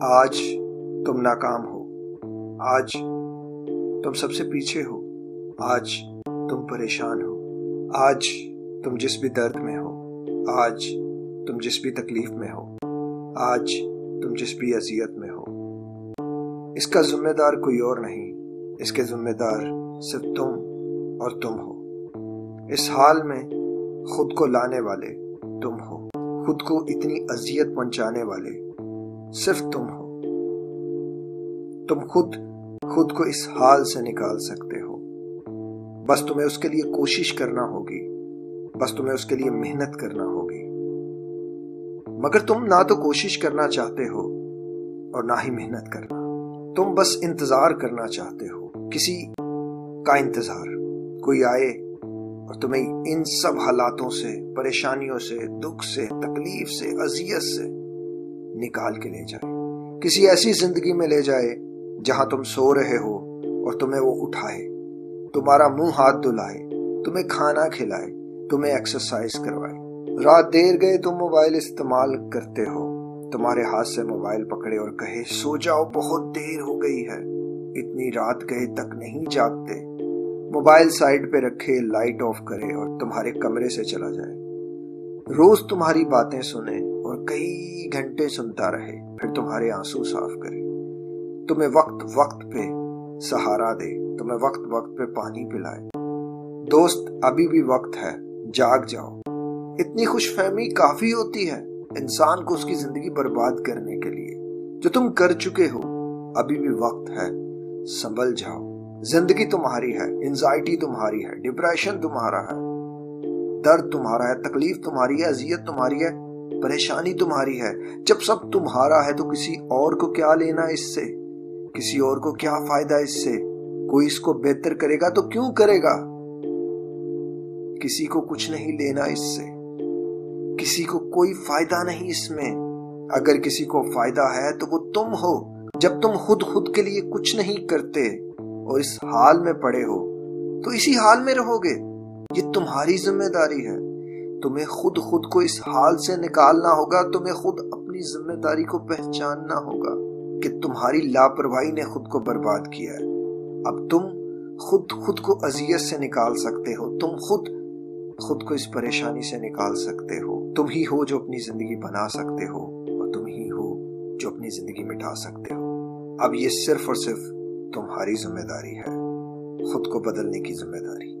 آج تم ناکام ہو۔ آج تم سب سے پیچھے ہو۔ آج تم پریشان ہو۔ آج تم جس بھی درد میں ہو۔ آج تم جس بھی تکلیف میں ہو۔ آج تم جس بھی اذیت میں ہو۔ اس کا ذمہ دار کوئی اور نہیں۔ اس کے ذمہ دار صرف تم اور تم ہو۔ اس حال میں خود کو لانے والے تم ہو۔ خود کو اتنی اذیت پہنچانے والے صرف تم ہو۔ تم خود خود کو اس حال سے نکال سکتے ہو۔ بس تمہیں اس کے لیے کوشش کرنا ہوگی۔ بس تمہیں اس کے لیے محنت کرنا ہوگی۔ مگر تم نہ تو کوشش کرنا چاہتے ہو اور نہ ہی محنت کرنا۔ تم بس انتظار کرنا چاہتے ہو۔ کسی کا انتظار۔ کوئی آئے اور تمہیں ان سب حالاتوں سے، پریشانیوں سے، دکھ سے، تکلیف سے، اذیت سے نکال کے لے جائے۔ کسی ایسی زندگی میں لے جائے جہاں تم سو رہے ہو اور تمہیں وہ اٹھائے۔ تمہارا منہ ہاتھ دلائے، تمہیں کھانا کھلائے، تمہیں ایکسرسائز کروائے۔ رات دیر گئے، تم موبائل استعمال کرتے ہو۔ تمہارے ہاتھ سے موبائل پکڑے اور کہے، سو جاؤ، بہت دیر ہو گئی ہے۔ اتنی رات گئے تک نہیں جاگتے۔ موبائل سائڈ پہ رکھے لائٹ آف کرے اور تمہارے کمرے سے چلا جائے۔ روز تمہاری باتیں سنے اور کئی گھنٹے سنتا رہے، پھر تمہارے آنسو صاف کرے۔ تمہیں وقت وقت پہ سہارا دے، تمہیں وقت وقت پہ پانی پلائے۔ دوست، ابھی بھی وقت ہے، جاگ جاؤ۔ اتنی خوش فہمی کافی ہوتی ہے انسان کو اس کی زندگی برباد کرنے کے لیے۔ جو تم کر چکے ہو، ابھی بھی وقت ہے، سنبھل جاؤ۔ زندگی تمہاری ہے انزائٹی تمہاری ہے ڈپریشن تمہارا ہے۔ درد تمہارا ہے، تکلیف تمہاری ہے، اذیت تمہاری ہے۔ پریشانی تمہاری ہے۔ جب سب تمہارا ہے تو کسی اور کو کیا لینا اس سے؟ کسی اور کو کیا فائدہ اس سے؟ کوئی اس کو بہتر کرے گا تو کیوں کرے گا؟ کسی کو کچھ نہیں لینا اس سے۔ کسی کو کوئی فائدہ نہیں اس میں۔ اگر کسی کو فائدہ ہے تو وہ تم ہو۔ جب تم خود خود کے لیے کچھ نہیں کرتے اور اس حال میں پڑے ہو، تو اسی حال میں رہو گے۔ یہ تمہاری ذمہ داری ہے۔ تمہیں خود خود کو اس حال سے نکالنا ہوگا، تمہیں خود اپنی ذمہ داری کو پہچاننا ہوگا کہ تمہاری لاپرواہی نے خود کو برباد کیا ہے۔ اب تم خود خود کو اذیت سے نکال سکتے ہو، تم خود خود کو اس پریشانی سے نکال سکتے ہو۔ تم ہی ہو جو اپنی زندگی بنا سکتے ہو اور تم ہی ہو جو اپنی زندگی مٹا سکتے ہو۔ اب یہ صرف اور صرف تمہاری ذمہ داری ہے، خود کو بدلنے کی ذمہ داری۔